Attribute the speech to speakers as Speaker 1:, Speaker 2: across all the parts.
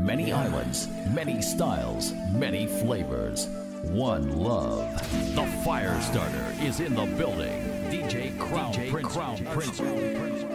Speaker 1: Many islands, many styles, many flavors. One love. The Firestarter is in the building. DJ Crown DJ Prince. Crown Prince.
Speaker 2: Prince.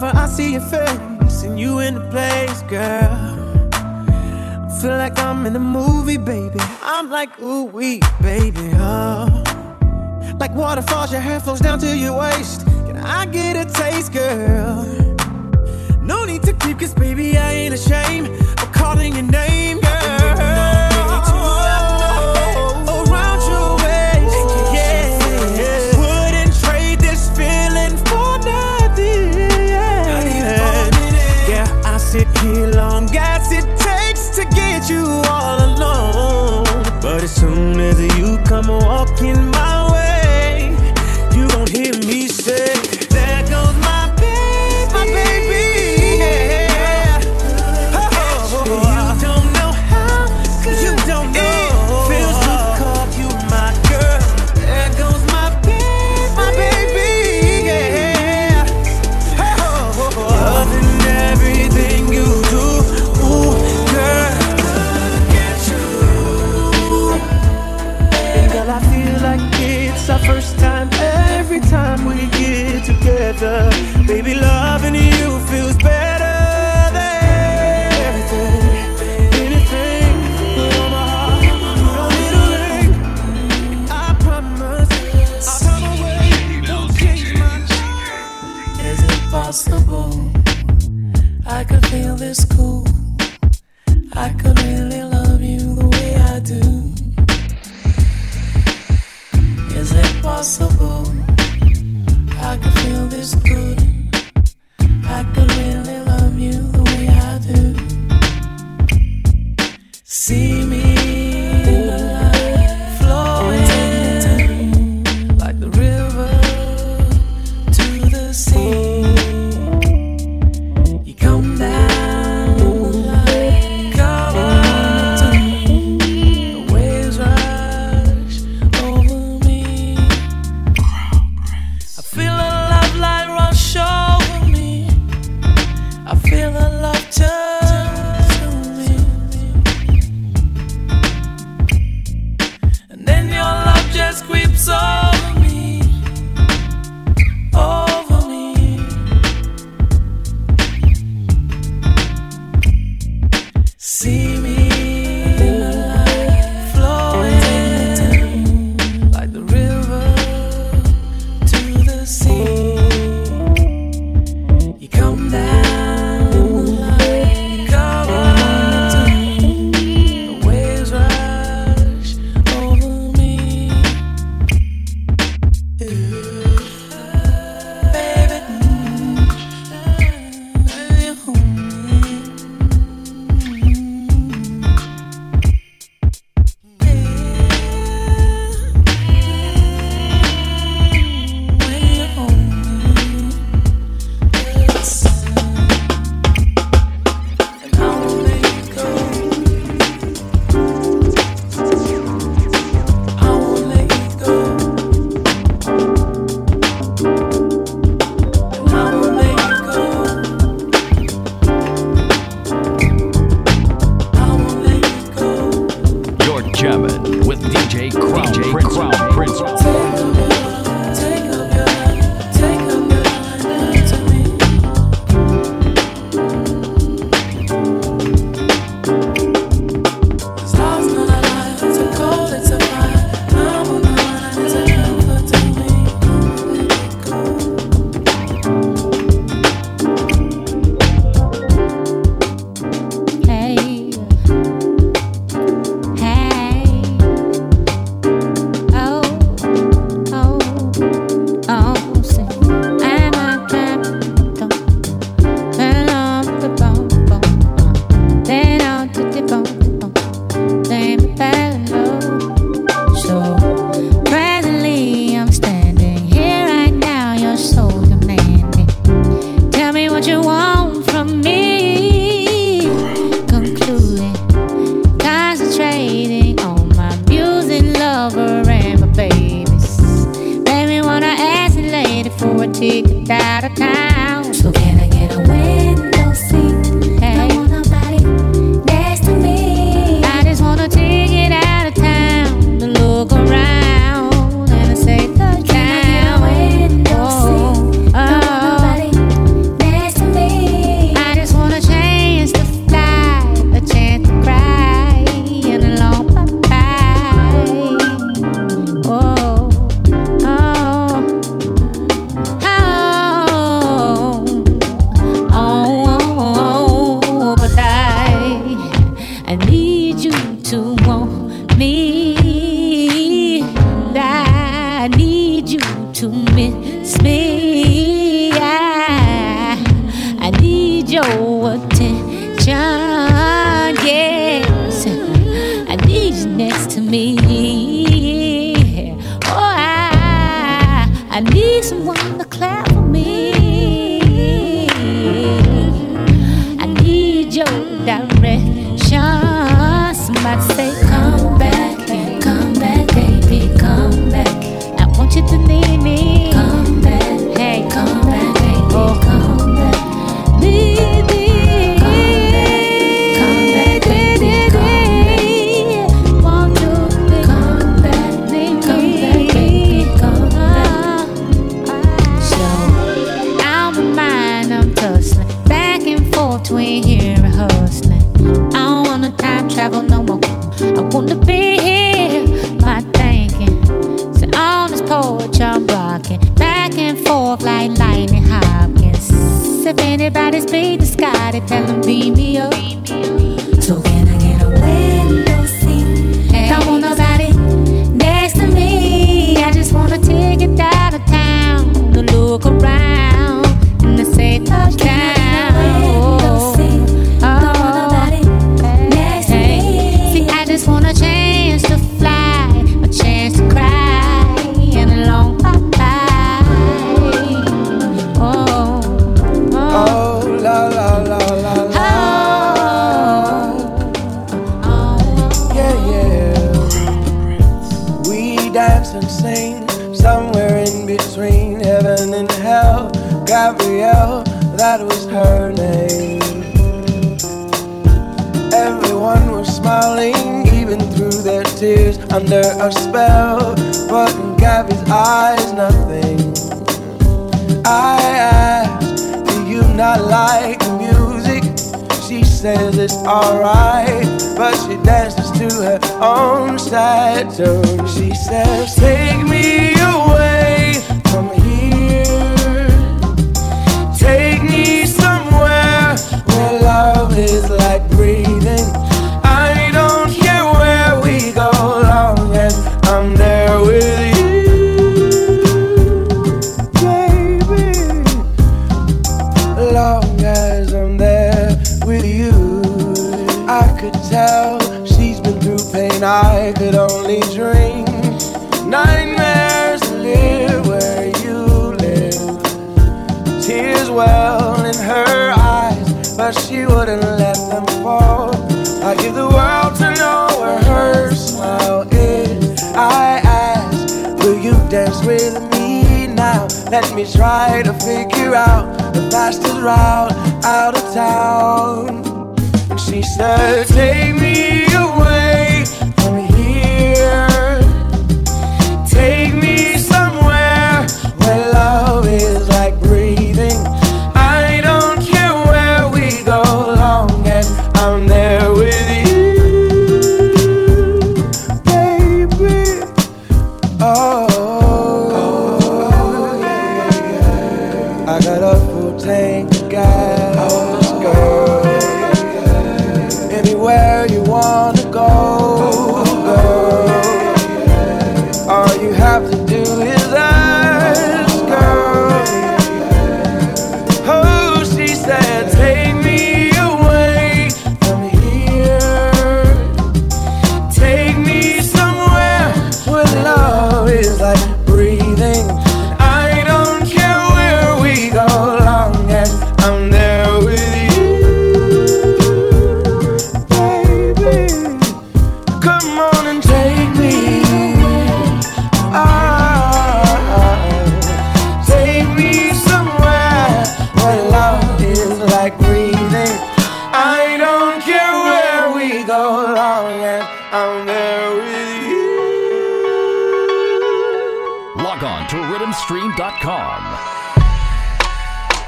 Speaker 2: whenever I see your face and you in the place, girl. I feel like I'm in a movie, baby. I'm like, ooh, wee, baby, oh. Like waterfalls, your hair flows down to your waist. Can I get a taste, girl? No need to keep, cause baby, I ain't ashamed of calling your name, girl. sit here long as it takes to get you all alone. But as soon as you come walking by,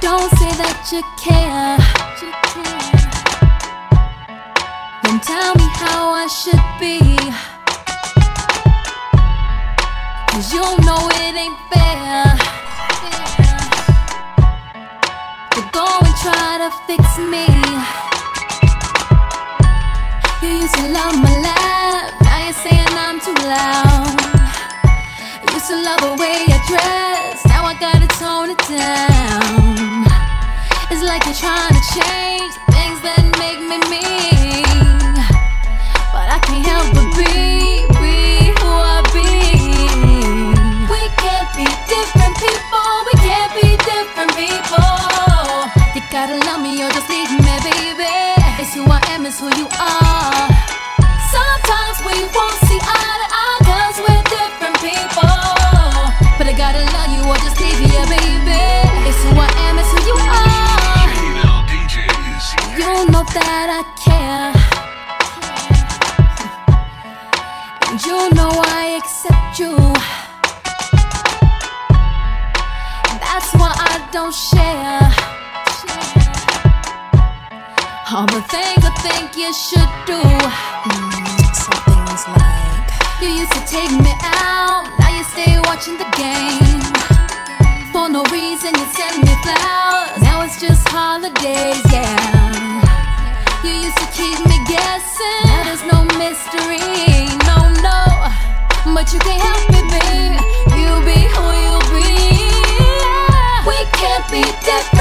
Speaker 2: Don't
Speaker 3: say
Speaker 2: that you care.
Speaker 4: Then tell me how I should be. Cause you know it ain't fair. To go and try to fix me. You used to love my laugh. Now you're saying I'm too loud. You used to love the way I dress it down. It's like you're trying to change things that make me me. But I can't help but be, be who I be. We can't be different people, we can't be different people. You gotta love me or just leave me, baby. It's who I am, it's who you are. All the things I think you should do.
Speaker 5: Hmm, Some things like
Speaker 4: You used to take me out, now you stay watching the game. For no reason, you send me flowers. Now it's just holidays, yeah. You used to keep me guessing. Now there's no mystery, no, no. But you can't help me, babe. You be who you be. We can't be different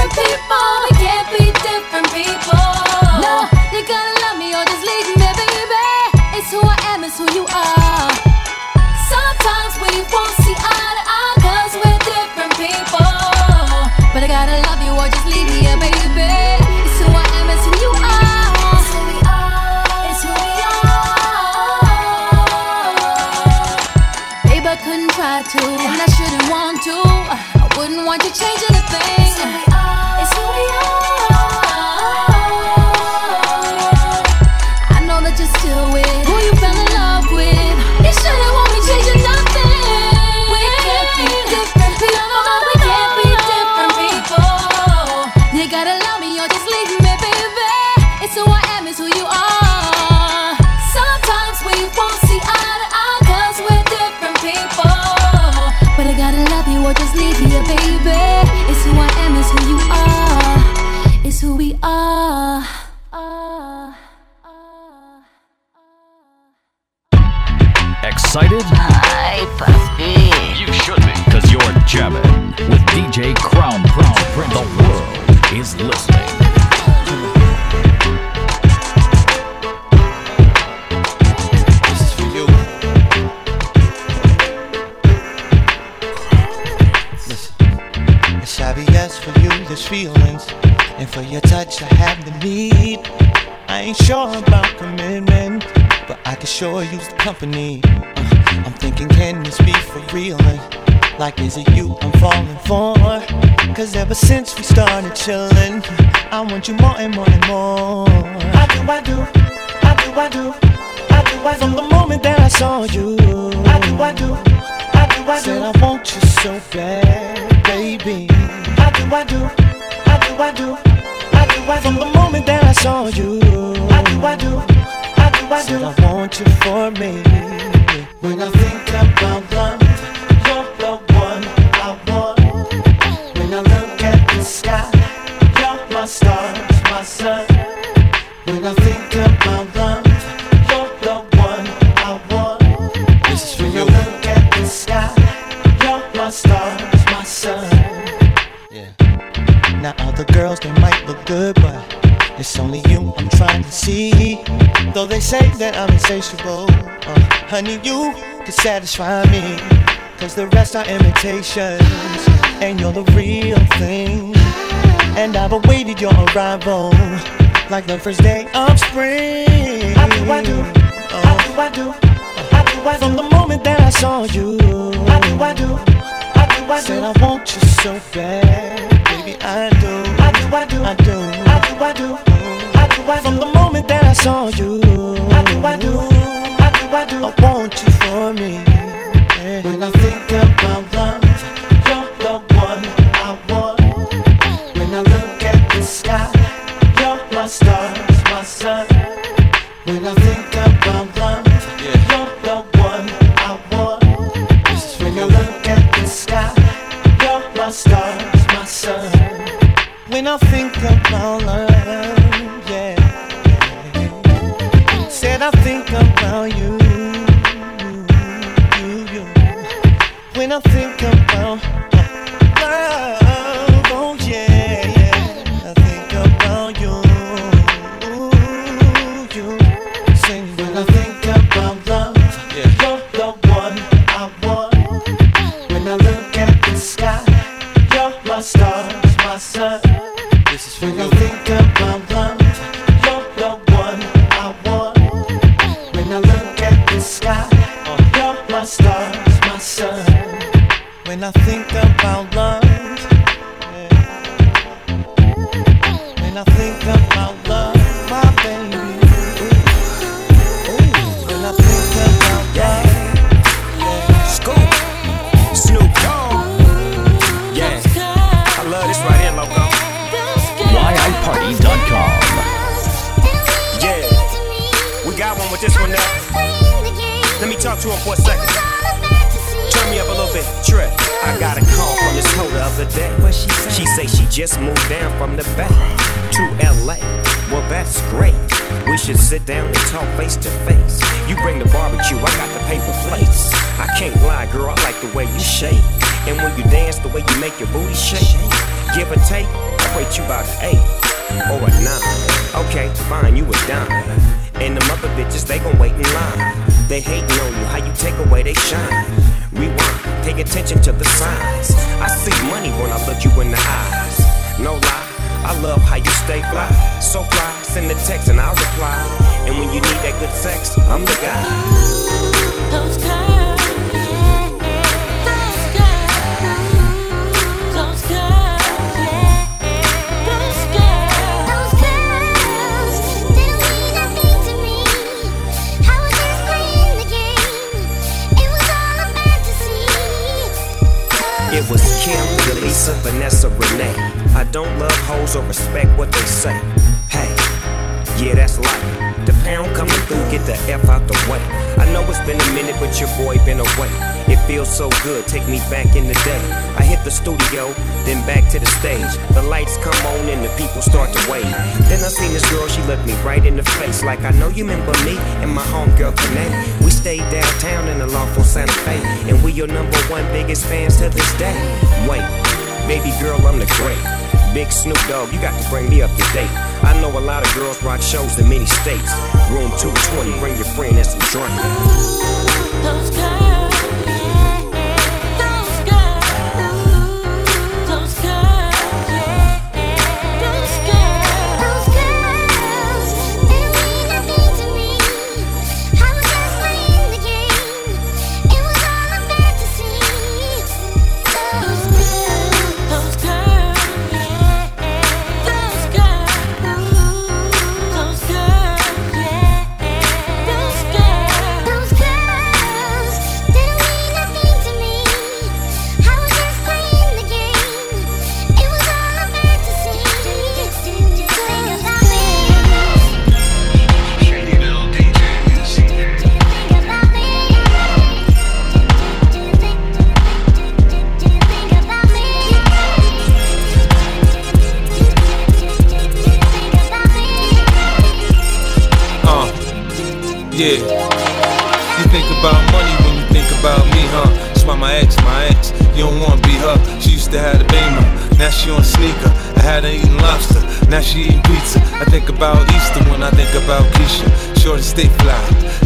Speaker 6: started chilling, I want you more and more and more. I do, I do, I do, I do. I do, I do. From the moment that I saw you, I do, I do, I do, I do. Said I want you so bad, baby. I do, I do, I do, I do, I do, I do. From the moment that I saw you, I do, I do, I do, I do. Said I want you for me. When I think about love, say that I'm insatiable, uh, honey, you can satisfy me. Cause the rest are imitations, and you're the real thing. And I've awaited your arrival like the first day of spring. I do, I do, I do, I do, I do, I do. From the moment that I saw you, I do, I do, I do, I do. Said I want you so bad, baby, I do, I do, I do, I do, I do, I do, From the moment that I saw you, I do, I do, I do, I do. I want you for me. When I think When I think about love,
Speaker 4: was
Speaker 7: Kim, Delisa, Vanessa, Renee. I don't love hoes or respect what they say. Hey, yeah, that's life. The pound coming through, get the F out the way. I know it's been a minute, but your boy been away. It feels so good, take me back in the day. I hit the studio, then back to the stage. The lights come on and the people start to wave. Then I seen this girl, she looked me right in the face, like I know you remember me and my homegirl Kane. We stayed downtown in the lawful Santa Fe, and we your number one biggest fans to this day. Wait, baby girl, I'm the great. Big Snoop Dogg, you got to bring me up to date. I know a lot of girls rock shows in many states. Room 220, bring your friend and some drink.
Speaker 4: I think about
Speaker 8: Easter when I think about Keisha. Shorty stay fly,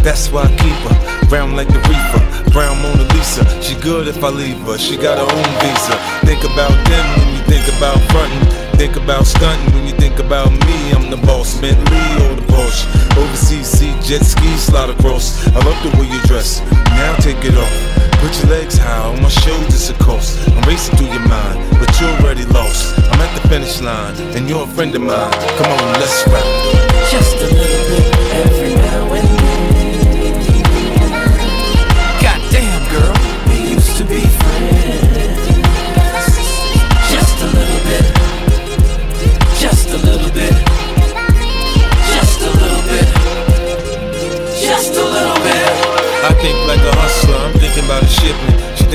Speaker 8: that's why I keep her. Brown like the reefer, brown Mona Lisa. She good if I leave her, she got her own visa. Think about them when you think about frontin'. Think about stunting when you think about me. I'm the boss, Bentley or the Porsche. Overseas, see jet ski slide across. I love the way you dress. Now take it off. Put your legs high on my shoulders, of course. I'm racing through your mind, but you're already lost. I'm at the finish line, and you're a friend of mine. Come on, let's ride.
Speaker 9: Just a little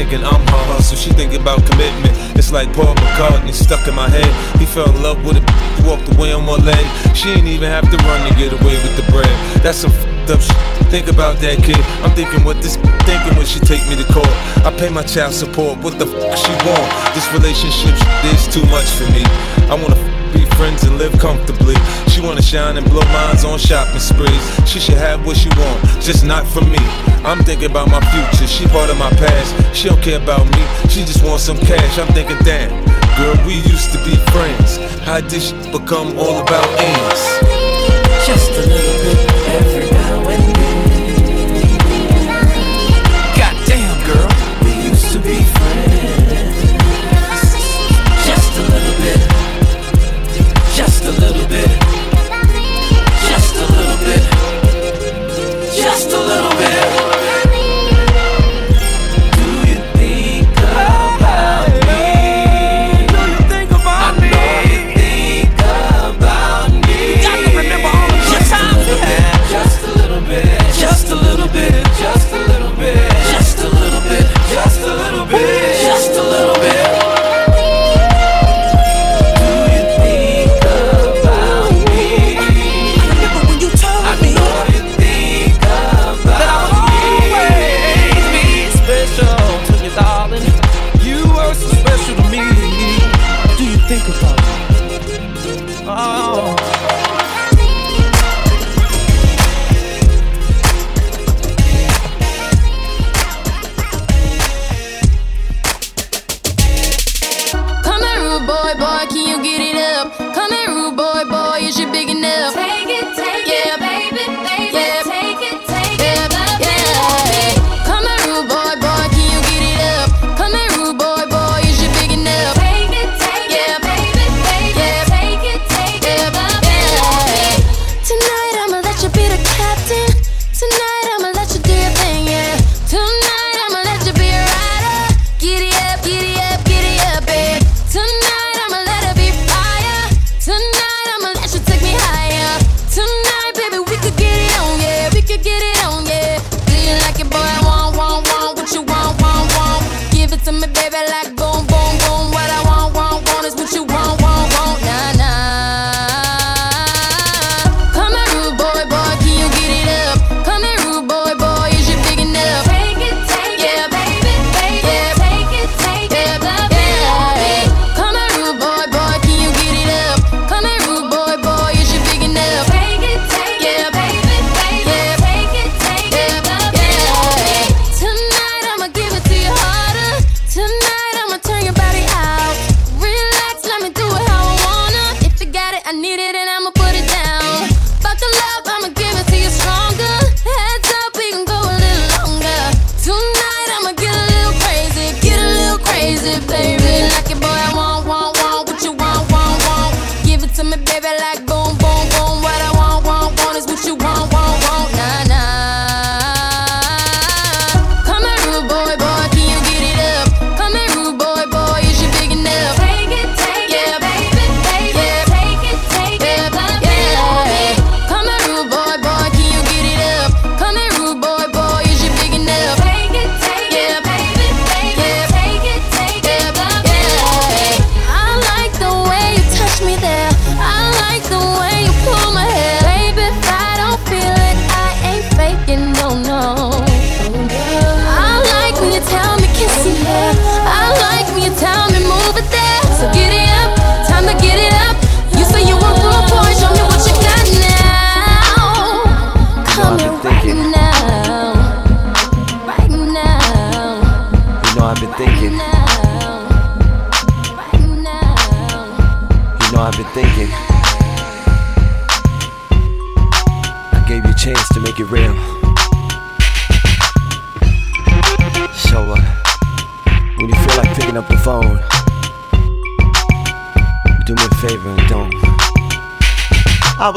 Speaker 8: thinking I'm her hustle, she thinking about commitment. It's like Paul McCartney stuck in my head. He fell in love with a he walked away on one leg. She ain't even have to run to get away with the bread. That's some fed up shit. Think about that kid. I'm thinking what this thinking when she take me to court. I pay my child support. What the fuck she want? This relationship is too much for me. I wanna be friends and live comfortably. She wanna shine and blow minds on shopping sprees. She should have what she want, just not for me. I'm thinking about my future. She part of my past. She don't care about me. She just wants some cash. I'm thinking, damn, girl, we used to be friends. How did she become all about ends?
Speaker 9: Just a little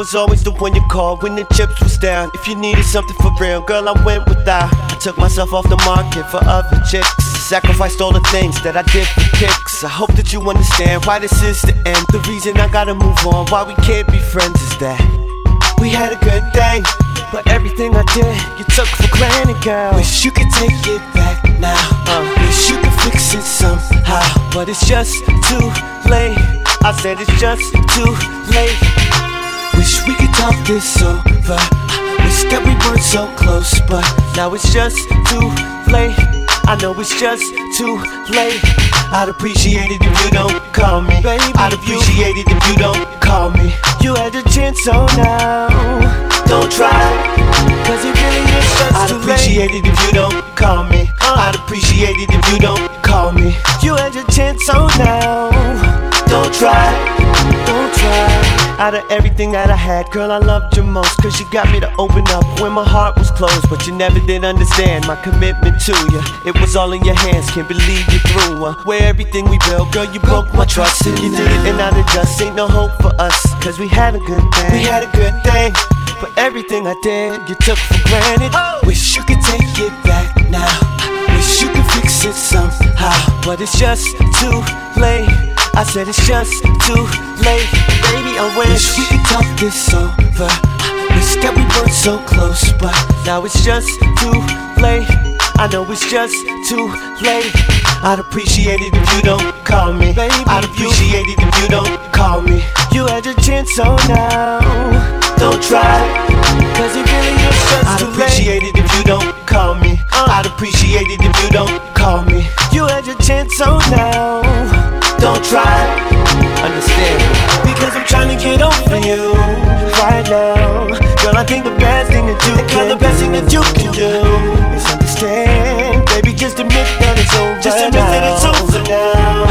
Speaker 6: was always the one you called when the chips was down. If you needed something for real, girl, I went without. I took myself off the market for other chicks. Sacrificed all the things that I did for kicks. I hope that you understand why this is the end. The reason I gotta move on, why we can't be friends is that we had a good thing, But everything I did, you took for granted, girl. Wish you could take it back now. Uh, wish you could fix it somehow. But it's just too late. I said it's just too late. Wish we could talk this over. Wish that we weren't so close, but now it's just too late. I know it's just too late. I'd appreciate it if you don't call me. Baby, I'd appreciate it if you don't call me. You had your chance, so now don't try. Cause it really is just I'd too appreciate it if you don't call me. Uh. I'd appreciate it if you don't call me. You had your chance, so now don't try. Don't try. Out of everything that I had, girl, I loved you most. Cause you got me to open up when my heart was closed. But you never did understand my commitment to you. It was all in your hands, can't believe you threw uh, Where everything we built, girl, you broke my trust. And you did it and I just ain't no hope for us. Cause we had a good thing. We had a good thing. But everything I did, you took for granted. Wish you could take it back now. Wish you could fix it somehow. But it's just too late. I said it's just too late, baby. I wish we could talk this over. Wish that we weren't so close, but now it's just too late. I know it's just too late. I'd appreciate it if you don't call me, baby. I'd appreciate it if you don't call me. You had your chance, so now don't try. Cause it really is just I'd too appreciate it if you don't call me. Uh. I'd appreciate it if you don't call me. You had your chance, so now don't try. Understand? Because I'm trying to get over you right now. Girl, I think the best thing to do that you can the best thing that you can do is understand. Baby, just admit that it's over. Just admit now. that it's over now.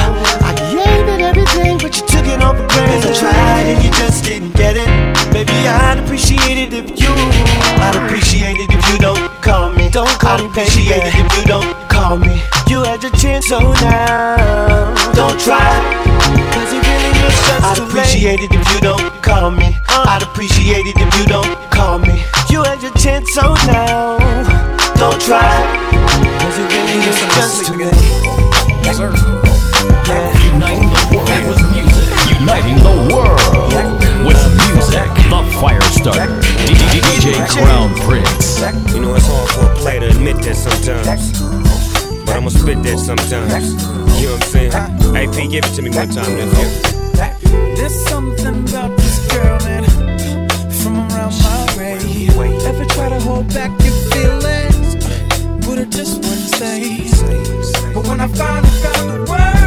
Speaker 6: I gave it everything, but you took it all for granted. Cause I tried and you just didn't get it. Baby, I'd appreciate it if you. Don't call I'd me, it if you don't call me. You had your chance, so now don't try. Cause it really is just I'd appreciate it if you don't call me. Uh. I'd appreciate it if you don't call me. You had your chance, so now don't try. Cause it really is just too late.
Speaker 1: Yes, sir. Uniting the world with music. Uniting the world music. The Firestarter. DJ Crown Prince.
Speaker 7: You know, it's hard for a player to admit that sometimes. But I'ma spit that sometimes. You know what I'm saying? Hey, P, give it to me one time, nephew.
Speaker 10: There's something about this girl, man, from around my way. Ever try to hold back your feelings? But it just wouldn't say. But when I finally found the words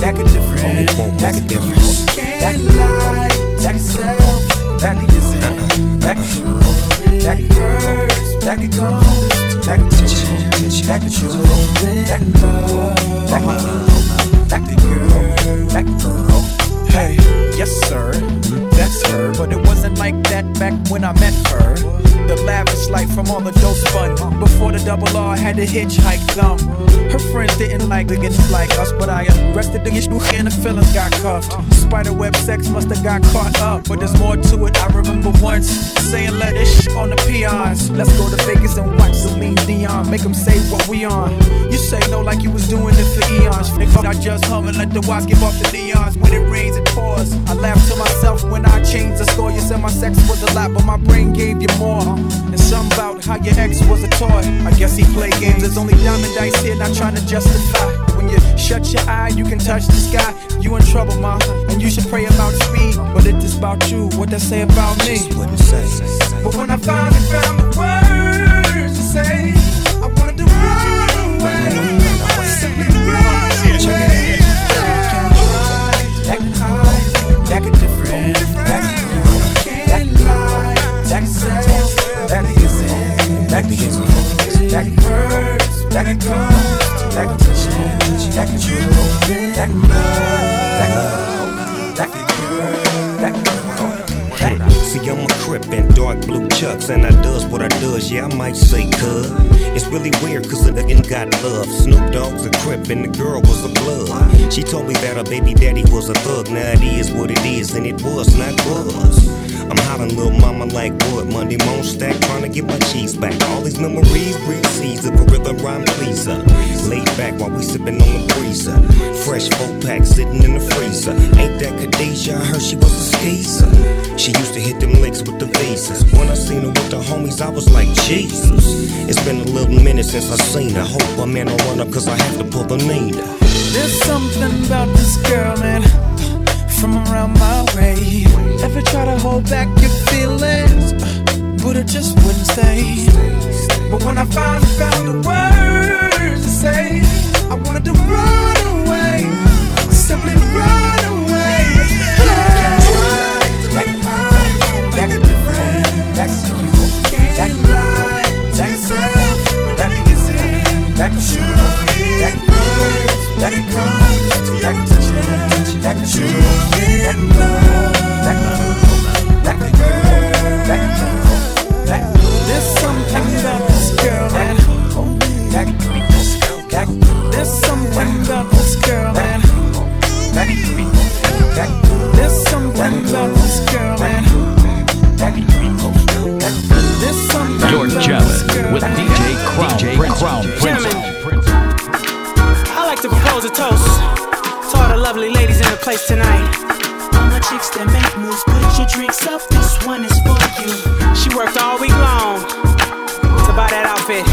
Speaker 10: That could different. That could different. Can't lie to yourself. That could isn't. That could That could hurt. That could come. That could touch. That could show. That could love. That could That could girl. That could girl. Hey, yes sir, that's her. But it wasn't like that back when I met her. The lavish life from all the dope fun. Before the double R had to hitchhike them. Her friends didn't like the get like us, but I arrested the issue and the feelings got cuffed. Spiderweb sex must have got caught up, but there's more to it. I remember once saying let this shit on the peons. Let's go to Vegas and watch Celine Dion. Make them say what we on. You say no like you was doing it for eons. Nigga, I just hum and let the watch give off the neons. When it rains, it pours. I laugh to myself when I changed the score. You said my sex was a lot, but my brain gave you more. And some about how your ex was a toy. I guess he played games. There's only diamond dice here, not trying to justify. When you shut your eye, you can touch the sky. You in trouble, ma, and you should pray about speed. But if it is about you, what they say about me. Wouldn't say But when I finally found the words to say, isn't, that can that can hurt, that can come, that can touch it.
Speaker 7: See, I'm a crip in dark blue chucks, and I does what I does, yeah, I might say cuz. It's really weird, cause the nigga got love. Snoop Dogg's a crip, and the girl was a blood. She told me that her baby daddy was a thug. Now it is what it is, and it was not was. I'm hollering little mama like wood. Monday moan stack, trying to get my cheese back. All these memories breathe a rhythm rhyme pleaser. Laid back while we sipping on the breezer. Fresh four pack sitting in the freezer. Ain't that Khadijah? I heard she was a skeezer. She used to hit them licks with the When I seen her with the homies, I was like, Jesus. It's been a little minute since I seen her. Hope my man don't run up, cause I have to pull Nina.
Speaker 10: There's something about this girl, man, from around my way. Ever try to hold back your feelings, but it just wouldn't stay. But when I finally found the words to say, I wanted to run away, simply run There's
Speaker 11: place tonight. All the chicks that make moves, put your drinks up. This one is for you. She worked all week long to buy that outfit.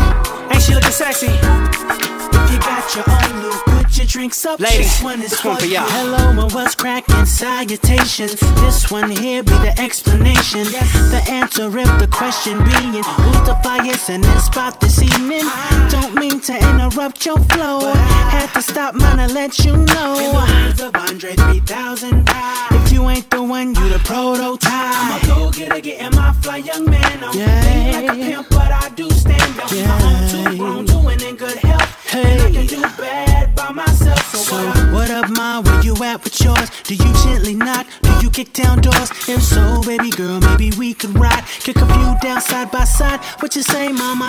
Speaker 11: Ain't she looking sexy? If you got your own look, put your drinks up.
Speaker 12: Ladies,
Speaker 11: this one is
Speaker 12: this one for y'all.
Speaker 11: Hello and what's cracking? Salutations. This one here be the explanation. The answer if the question being who's the fires in this spot this evening? Don't mean to interrupt your flow. Had to stop mine to let you know. In the words of Andre 3000, if you ain't the one, you the prototype. I'm a go getter, getting my fly young man on. Yeah. Like a pimp, but I do stand up. Yeah. Own two grown, doing in good health. And I can do bad by myself. So, what up, ma? Where you at with yours? Do you gently knock? Do you kick down doors? If so, baby girl, maybe we could ride. Kick a few down side by side. What you say, mama?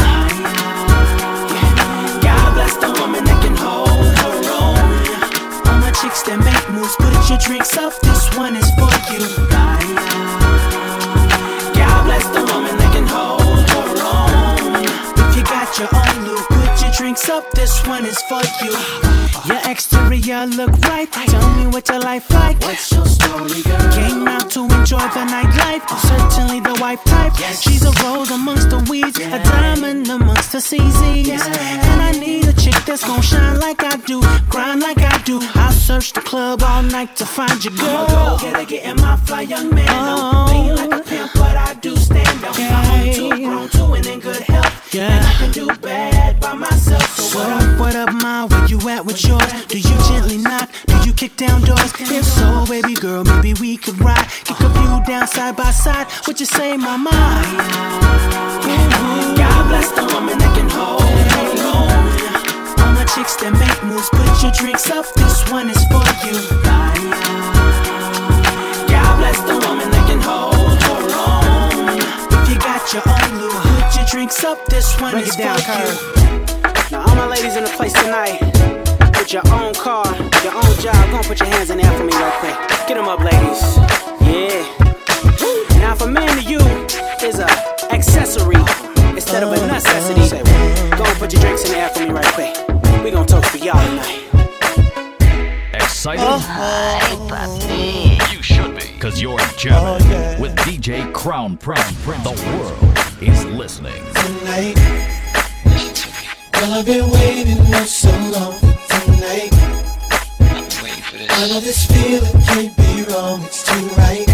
Speaker 11: God bless the woman that can hold her own. All my chicks that make moves, put your drinks up. This one is for you. Drinks up. This one is for you. Your exterior look right. Tell me what your life like. What's your story, girl? Came out to enjoy the nightlife. Certainly the wife type. She's a rose amongst the weeds, a diamond amongst the CZs. And I need a chick that's gonna shine like I do, grind like I do. I'll search the club all night to find your girl. I'ma go get her, getting my fly young man. Oh. Lean like a pimp, but I do stand up. I'm too grown to and in good health.
Speaker 12: Yeah.
Speaker 11: And I can do bad by myself. What up, what up, ma? Where you at with yours? Do you gently knock? Do you kick down doors? If so, baby girl, maybe we could ride. Kick a few down side by side. What you say, mama? God bless the woman that can hold. All my chicks that make moves, put your drinks up. This one is for you. God bless the woman that can hold her own. If you got your own loot, put your drinks up. This one
Speaker 12: Break
Speaker 11: is
Speaker 12: it down,
Speaker 11: for you.
Speaker 12: Now, all my ladies in the place tonight, with your own car, your own job, go and put your hands in the air for me real quick. Get them up, ladies. Yeah. Now, for man to you is a accessory instead of a necessity. Go and put your drinks in the air for me right quick. We gonna talk for y'all tonight.
Speaker 1: Excited?
Speaker 12: Uh-huh.
Speaker 1: You should be. Because you're jamming with DJ Crown Prince. The world is listening.
Speaker 2: tonight. Girl, I've been waiting oh so long for tonight. I know this feeling can't be wrong, it's too right.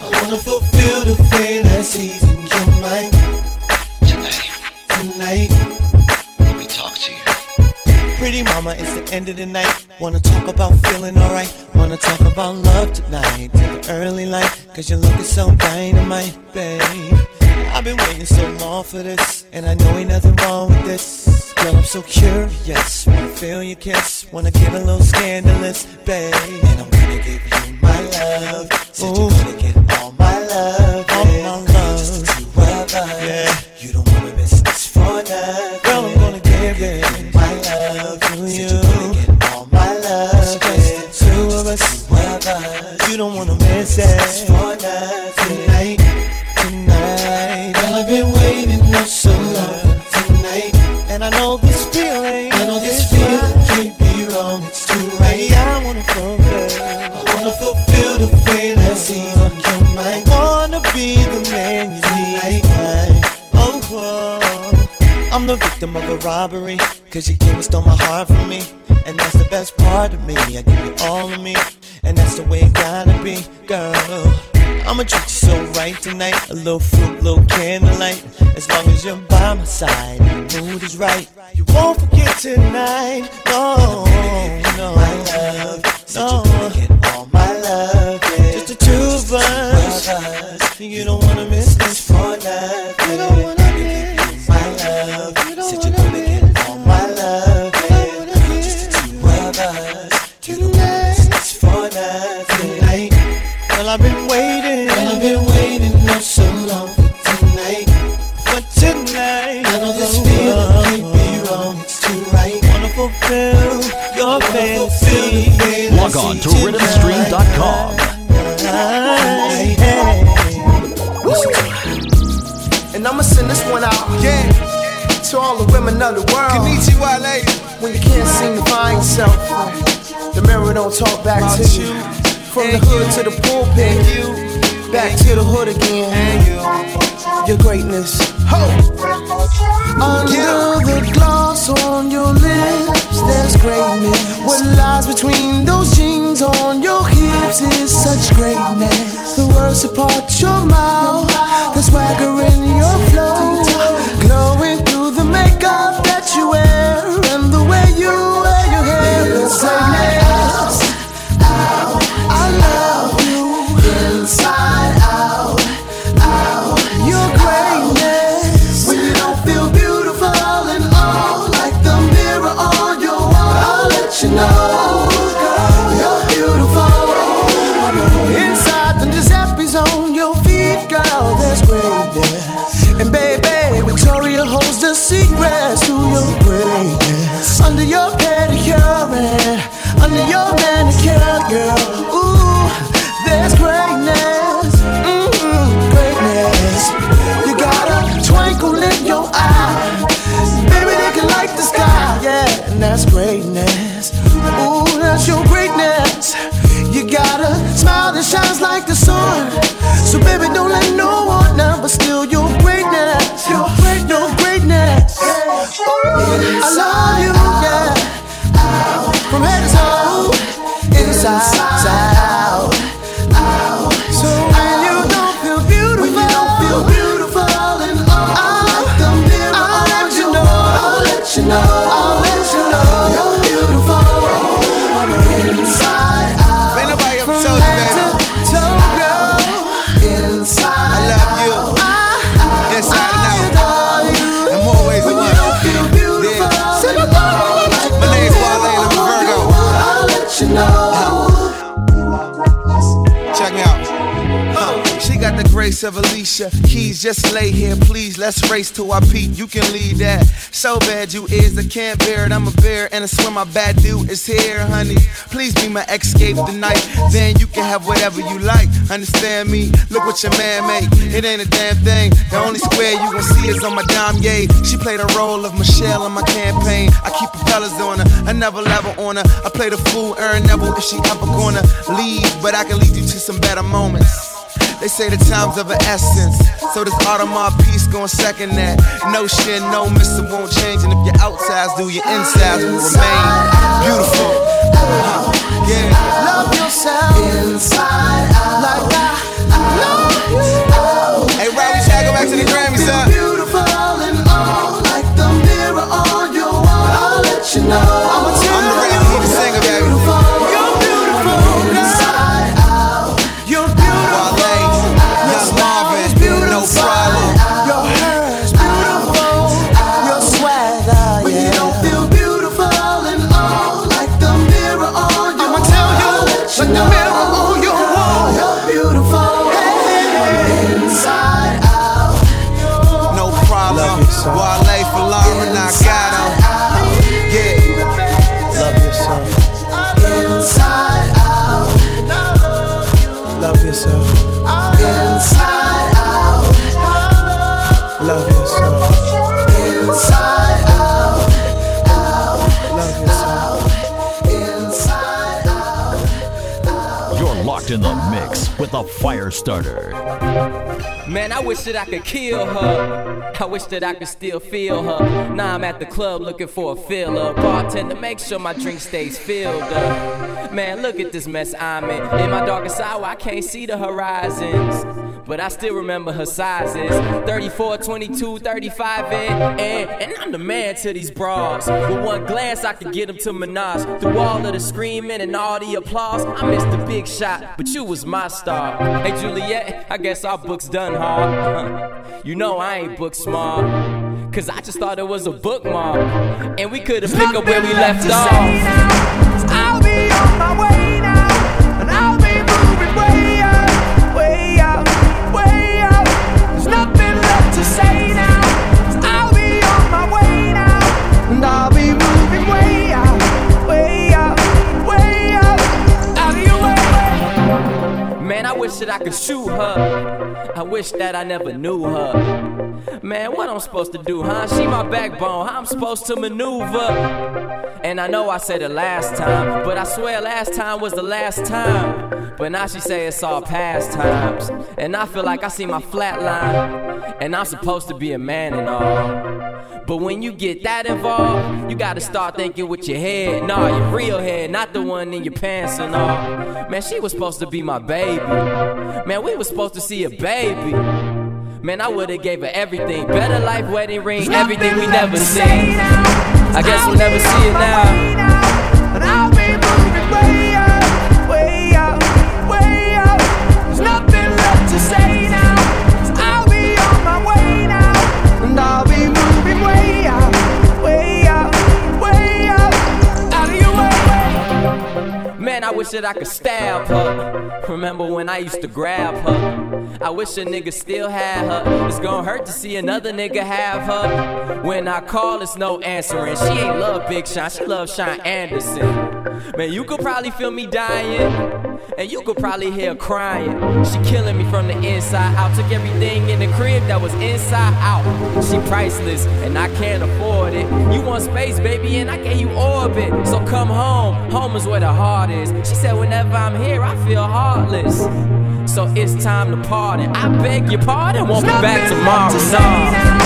Speaker 2: I wanna fulfill the fantasies in your mind. Tonight, Tonight. let me talk to you. Pretty mama, it's the end of the night. Wanna talk about feeling alright. Wanna talk about love tonight. Take the early light, cause you're looking so dynamite, babe. I've been waiting so long for this, and I know ain't nothing wrong with this.
Speaker 6: Girl, I'm so curious. Wanna feel your kiss. Wanna get a little scandalous, babe. And I'm gonna give you my love. Said you're gonna get all my love. All my love. Just the two of us. Yeah. You don't wanna miss this for nothing. Girl, I'm gonna give it my love to you. Said you're gonna get all my love. Just the two of us. Two of us. You don't wanna miss it for nothing. Victim of a robbery. Cause you came and stole my heart from me. And that's the best part of me. I give you all of me. And that's the way it gotta be, girl. I'ma treat you so right tonight. A little fruit, little candlelight. As long as you're by my side, the mood is right. You won't forget tonight. No, no, my love. No, all my love. Yeah. Just the two of us. You don't wanna miss this for nothing. You don't wanna
Speaker 1: Log on to rhythmstream.com.
Speaker 13: And I'ma send this one out, yeah, to all the women of the world.
Speaker 14: Konnichiwa, lady.
Speaker 13: When you can't seem to find yourself, the mirror don't talk back to you. From the hood to the pulpit, back to the hood again. Your greatness, ho. Under the gloss on your lips, there's greatness. What lies between those jeans on your hips is such greatness. The words apart your mouth, the swagger
Speaker 14: grace of Alicia Keys. Just lay here, please. Let's race to our peak. You can lead that. So bad you is, I can't bear it. I'm a bear, and I swear my bad dude is here, honey. Please be my escape tonight. Then you can have whatever you like. Understand me? Look what your man make. It ain't a damn thing. The only square you gon' see is on my dime yay. She played a role of Michelle in my campaign. I keep propellers on her, I never level on her. I play the fool, earn never if she ever gonna leave. But I can lead you to some better moments. They say the time's of an essence. So this Audemars piece gon' second that. No shit, no mister won't change. And if your outsides do, your insides will remain beautiful. Uh-huh. Yeah.
Speaker 13: Love yourself inside out. Like I love you.
Speaker 14: Hey, Rob, we try to go back to the Grammys, huh?
Speaker 1: Starter.
Speaker 15: Man, I wish that I could kill her. I wish that I could still feel her. Now I'm at the club looking for a filler. Bartender, make sure my drink stays filled up. Man, look at this mess I'm in. In my darkest hour, I can't see the horizons. But I still remember her sizes 34, 22, 35, and, and, and I'm the man to these bras. With one glance, I could get them to Minaj. Through all of the screaming and all the applause, I missed the big shot, but you was my star. Hey, Juliet, I guess our book's done hard. you know I ain't book smart. Cause I just thought it was a bookmark. And we could've picked up where we left off.
Speaker 2: I'll be on my way now, and I'll be moving way out, way out, way out. There's nothing left to say now. I'll be on my way now, and I'll be
Speaker 15: wish that I could shoot her. I wish that I never knew her. Man, what I'm supposed to do, huh? She my backbone, how I'm supposed to maneuver. And I know I said it last time, but I swear last time was the last time. But now she say it's all past times. And I feel like I see my flat line. And I'm supposed to be a man and all. But when you get that involved, you gotta start thinking with your head. Nah, your real head, not the one in your pants and all. Man, she was supposed to be my baby. Man, we was supposed to see a baby. Man, I would've gave her everything. Better life, wedding ring, everything we never seen. I guess we'll never see it now.
Speaker 2: I'll be moving way out, way out, way out. There's nothing left to say now. I'll be on my way now, and I'll
Speaker 15: wish that I could stab her. Remember when I used to grab her? I wish a nigga still had her. It's gonna hurt to see another nigga have her. When I call, it's no answering. She ain't love Big Sean, she love Sean Anderson. Man, you could probably feel me dying. And you could probably hear her crying. She killing me from the inside out. Took everything in the crib that was inside out. She priceless, and I can't afford it. You want space, baby, and I gave you orbit. So come home. Home is where the heart is. She said, whenever I'm here, I feel heartless. So it's time to party. I beg your pardon, won't be back tomorrow. No.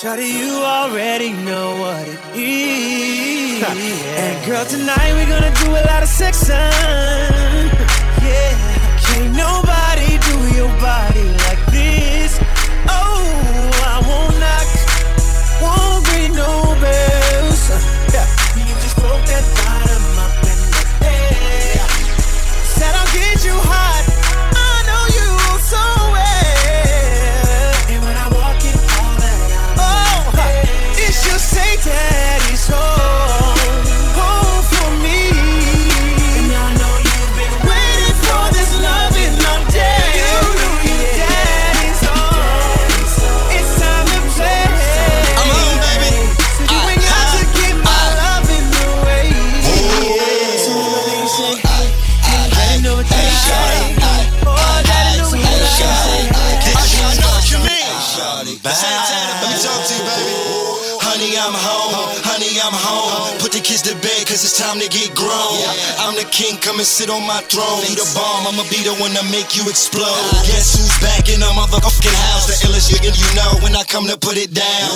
Speaker 2: Shawty, you already know what it is. And girl, tonight we're gonna do a lot of sexing. Yeah, can't nobody do your body like
Speaker 16: kids to bed, cause it's time to get grown. I'm the king, come and sit on my throne. You the bomb, I'ma be the one to make you explode. Guess who's back in the motherfucking house? The illest nigga you know when I come to put it down.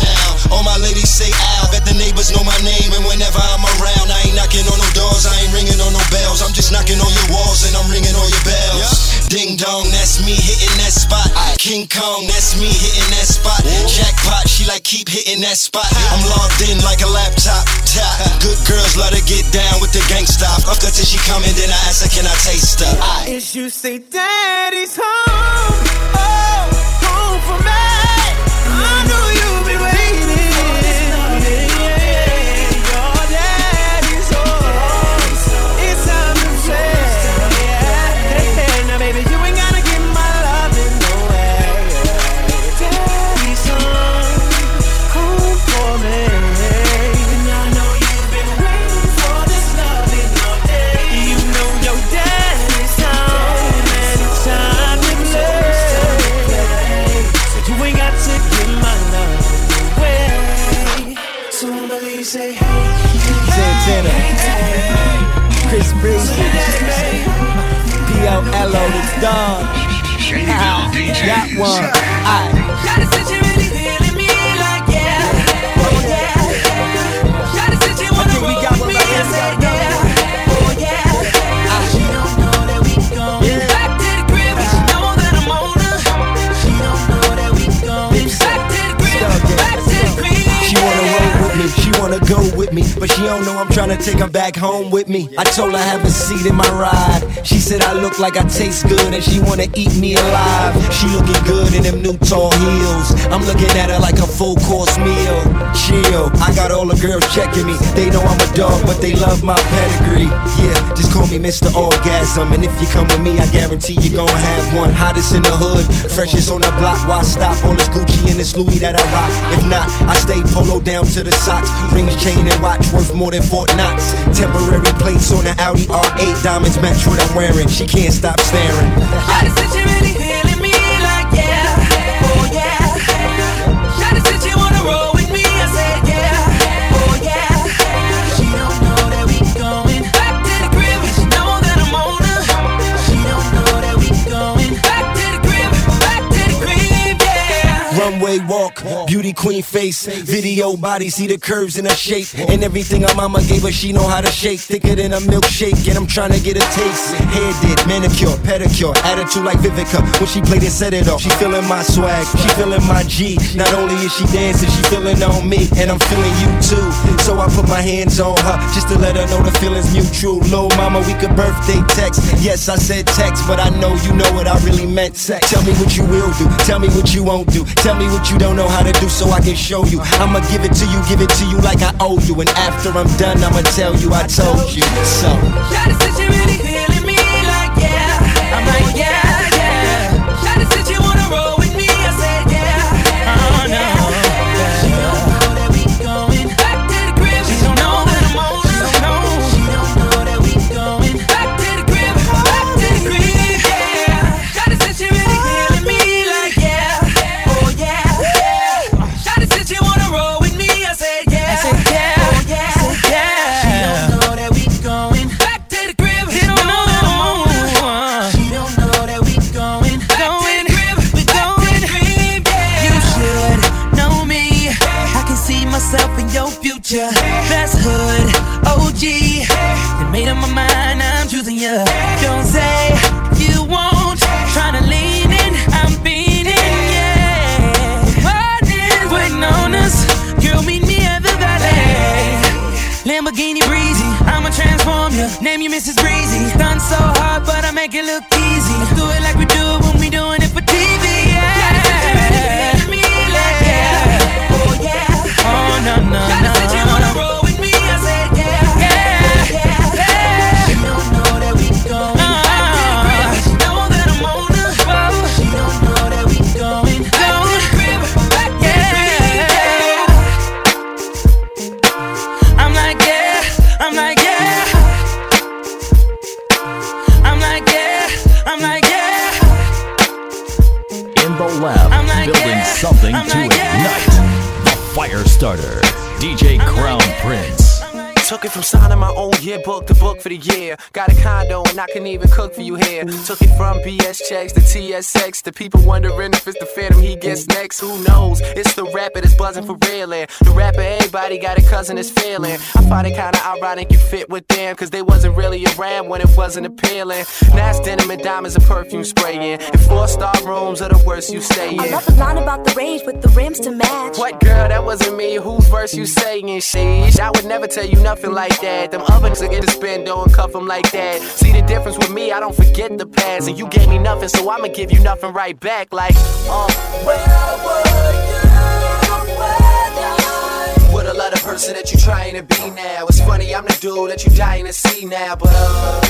Speaker 16: Now, all my ladies say ow. Bet the neighbors know my name, and whenever I'm around, I ain't knocking on no doors, I ain't ringing on no bells. I'm just knocking on your walls, and I'm ringing on your bells. Ding dong, that's me hitting that spot. King Kong, that's me hitting that spot. Jackpot, she like keep hitting that spot. I'm logged in like a laptop. Top. Good girls love to get down with the gangsta. Fuck her till she coming, then I ask her, can I taste her?
Speaker 9: Is you say daddy's home, oh, like I
Speaker 17: taste good and she wanna eat me alive. She looking good in them new tall heels. I'm looking at her like a full course got all the girls checking me. They know I'm a dog, but they love my pedigree. Yeah, just call me Mr. Orgasm, and if you come with me, I guarantee you gon' have one. Hottest in the hood, freshest on the block. Why stop? on this Gucci and this Louis that I rock. If not, I stay polo down to the socks. Rings, chain, and watch worth more than Fort Knox. Temporary plates on the Audi R8. Diamonds match what I'm wearing. She can't stop staring.
Speaker 9: Shawty
Speaker 17: Runway walk, beauty queen face, video body, see the curves in her shape, and everything her mama gave her, she know how to shake, thicker than a milkshake, and I'm trying to get a taste. Hair did, manicure, pedicure, attitude like Vivica. When she played it, set it off. She feeling my swag, she feeling my G. Not only is she dancing, she feeling on me, and I'm feeling you too. So I put my hands on her just to let her know the feeling's mutual. Lil mama, we could birthday text. Yes, I said text, but I know you know what I really meant. Sex. Tell me what you will do, tell me what you won't do, tell me what you don't know how to do so I can show you. I'ma give it to you, give it to you like I owe you, and after I'm done, I'ma tell you I told you. So.
Speaker 9: Shawty said she really feeling me like yeah, I'm like yeah.
Speaker 1: You Breezy. Done so hard, but I make it look easy. For
Speaker 9: the
Speaker 18: year. Got I can even cook for you here. Took it from BS checks to TSX The people wondering if it's the phantom he gets next. Who knows? It's the rapper that's buzzing for real. And the rapper everybody got a cousin that's feeling. I find it kinda ironic you fit with them, cause they wasn't really around when it wasn't appealing. Now it's denim and diamonds and perfume spraying. And four star rooms are the worst you stay
Speaker 19: I love the line about the range with the rims to match.
Speaker 18: What girl, that wasn't me. Whose verse you saying? Sheesh, I would never tell you nothing like that. Them other niggas get to spend don't cuff them like that. See the difference with me, I don't forget the past. And you gave me nothing, so I'ma give you nothing right back. Like, uh, With a lot of person that you trying to be now. It's funny, I'm the dude that you dying to see now. But, uh,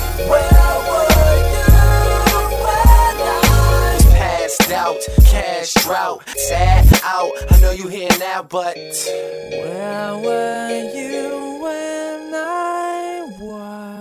Speaker 18: was passed out, cash drought, sad out. I know you here now, but
Speaker 11: Where were you when I was?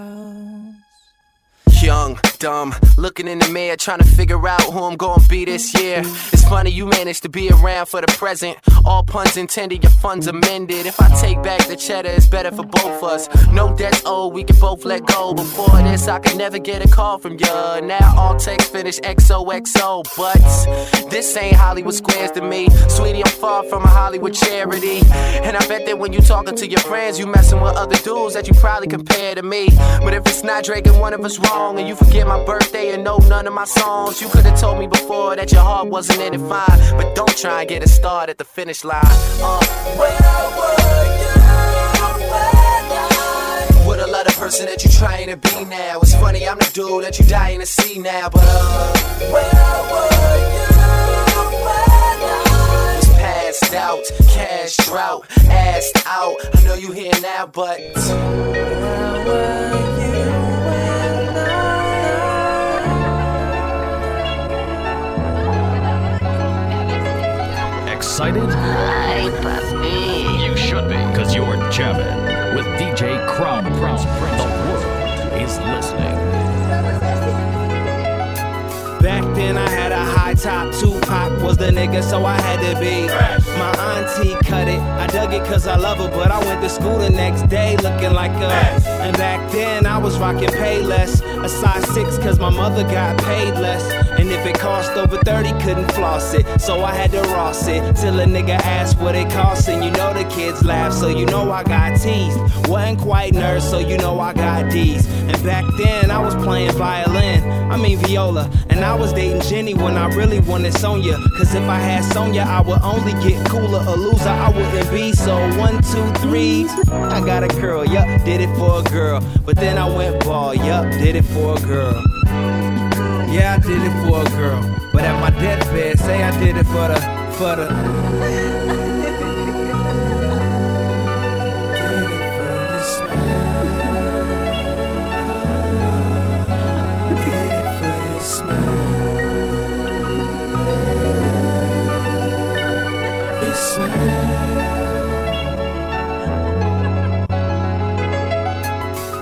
Speaker 18: Young, dumb, looking in the mirror, trying to figure out who I'm gonna be this year. It's funny you managed to be around for the present. All puns intended, your funds amended. If I take back the cheddar, it's better for both of us. No debts owed, we can both let go. Before this, I could never get a call from you. Now all text finish XOXO, but this ain't Hollywood squares to me. Sweetie, I'm far from a Hollywood charity. And I bet that when you talking to your friends, you messing with other dudes that you probably compare to me. But if it's not Drake and one of us wrong, and you forget my birthday and know none of my songs, you could have told me before that your heart wasn't in it fine. But don't try and get a start at the finish line. Uh, with a lot of person that you trying to be now. It's funny, I'm the dude that you dying to see now. But uh, was passed out, cash drought, assed out. I know you here now, but.
Speaker 1: Excited? You should be, because you're jamming with DJ Crown Prince. The world is listening.
Speaker 12: Back then I had a high top, Tupac was the nigga, so I had to be. My auntie cut it, I dug it cause I love her, but I went to school the next day looking like a. And back then I was rocking Payless, a size 6 cause my mother got paid less. And if it cost over 30, couldn't floss it, so I had to Ross it. Till a nigga asked what it cost, and you know the kids laugh, so you know I got teased. Wasn't quite nerds, so you know I got D's. And back then I was playing violin, I mean viola, and I was dating Jenny when I really wanted Sonya. Cause if I had Sonya, I would only get cooler. A loser, I wouldn't be. So one, two, three, I got a girl, yup, did it for a girl. But then I went ball, yup, did it for a girl. Yeah, I did it for a girl. But at my deathbed, say I did it for the, for the.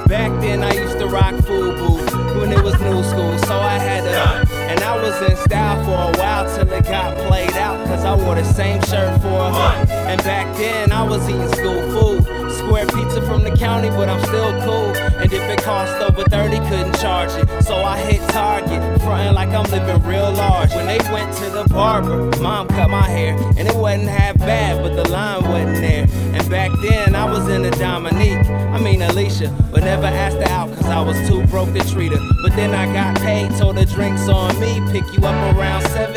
Speaker 12: Back then I used to rock FUBU when it was new school, so I had to. And I was in style for a while till it got played out, cause I wore the same shirt for a month. And back then I was eating school food. Square pizza from the county, but I'm still cool. And if it cost over 30, couldn't charge it. So I hit Target, frontin' like I'm living real large. When they went to the barber, mom cut my hair. And it wasn't half bad, but the line wasn't there. And back then I was in the Dominique, I mean Alicia. But never asked her out, cause I was too broke to treat her. But then I got paid, told her drinks on me. Pick you up around seven and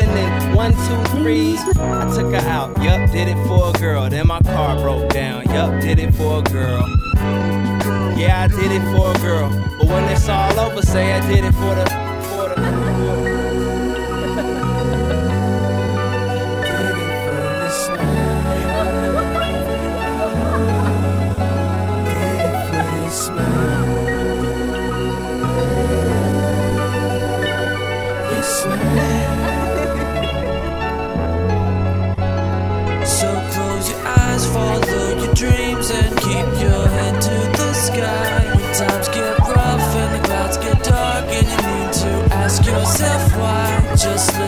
Speaker 12: one, two, three. I took her out, yup, did it for a girl. Then my car broke down, yup, did it for a girl. Yeah, I did it for a girl. But when it's all over, say I did it for the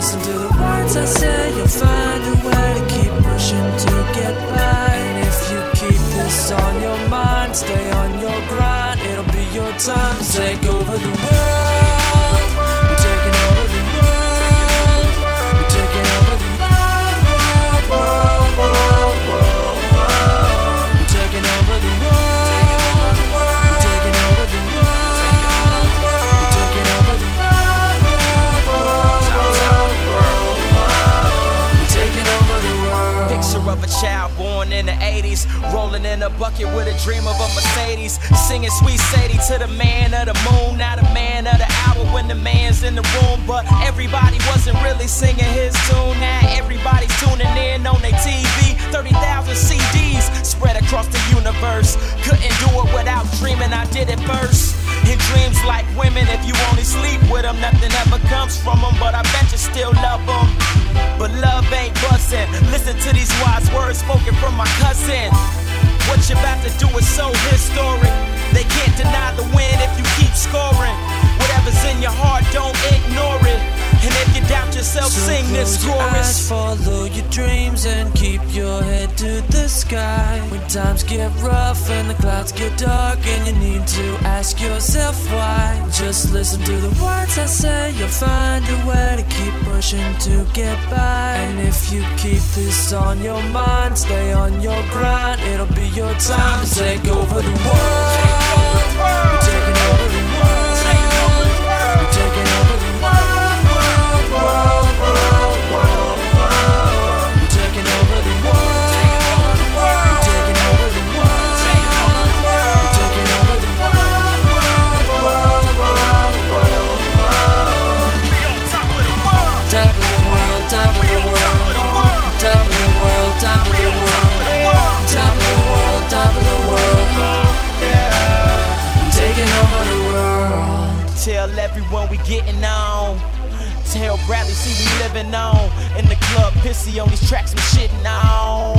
Speaker 9: listen to
Speaker 12: child born in the 80s, rolling in a bucket with a dream of a Mercedes. Singing Sweet Sadie to the man of the moon, not a man of the hour when the man's in the room. But everybody wasn't really singing his tune. Now everybody's tuning in on their TV. 30,000 CDs spread across the universe. Couldn't do it without dreaming, I did it first. In dreams like women, if you only sleep with them, nothing ever comes from them. But I bet you still love them. But love ain't bustin'. Listen to these wise words spoken from my cousin. What you're about to do is so historic. They can't deny the win if you keep scoring. Whatever's in your heart, don't ignore it. And if you doubt yourself,
Speaker 20: So
Speaker 12: sing this chorus.
Speaker 20: follow your dreams and keep your head to the sky. When times get rough and the clouds get dark and you need to ask yourself why. Just listen to the words I say, you'll find a way to keep pushing to get by. And if you keep this on your mind, stay on your grind, it'll be your time to take over the world. Taking over the world.
Speaker 12: Everyone we getting on. Tell Bradley, see we living on. In the club, pissy on these tracks, we shitting on.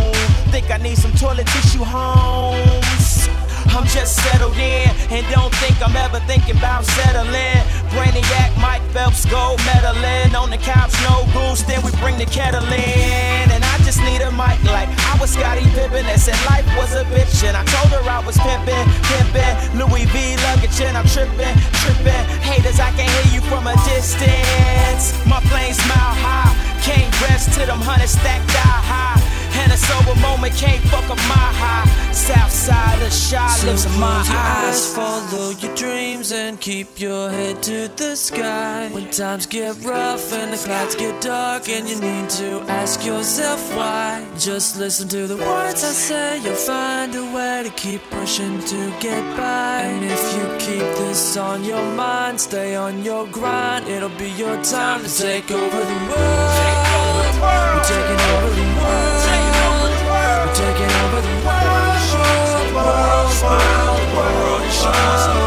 Speaker 12: Think I need some toilet tissue, homes. I'm just settled in and don't think I'm ever thinking about settling. Brainiac, Mike Phelps, gold medalin'. On the couch, no goose, then we bring the kettle in. And just need a mic like I was Scottie Pippen that said life was a bitch. And I told her I was pimpin', pimpin'. Louis V luggage and I'm trippin', trippin'. Haters, I can hear you from a distance. My flames mile high, can't rest till them hundred stacked die high. And a sober moment can't fuck up my high. South side of Shy
Speaker 20: So
Speaker 12: lives in my
Speaker 20: your
Speaker 12: eyes.
Speaker 20: eyes, follow your dreams and keep your head to the sky. When times get rough and the clouds get dark and you need to ask yourself why. Just listen to the words I say, you'll find a way to keep pushing to get by. And if you keep this on your mind, stay on your grind, it'll be your time to take over the world. We're taking over the world, world, world, world. We're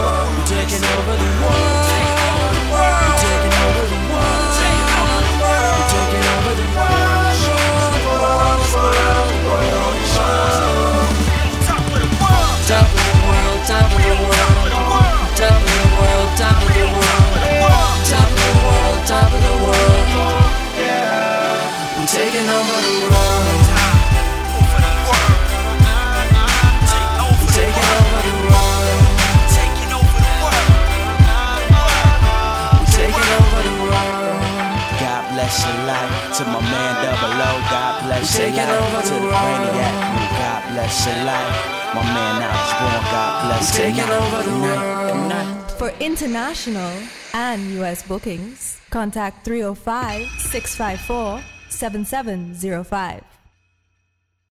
Speaker 12: God bless your life to my man Double O. God bless your life
Speaker 20: over
Speaker 12: to
Speaker 20: the
Speaker 12: the Brainiac. God bless your life. My man Alex Born. God bless your life.
Speaker 20: over the
Speaker 12: night.
Speaker 20: world.
Speaker 21: For international and U.S. bookings, contact 305 654 7705.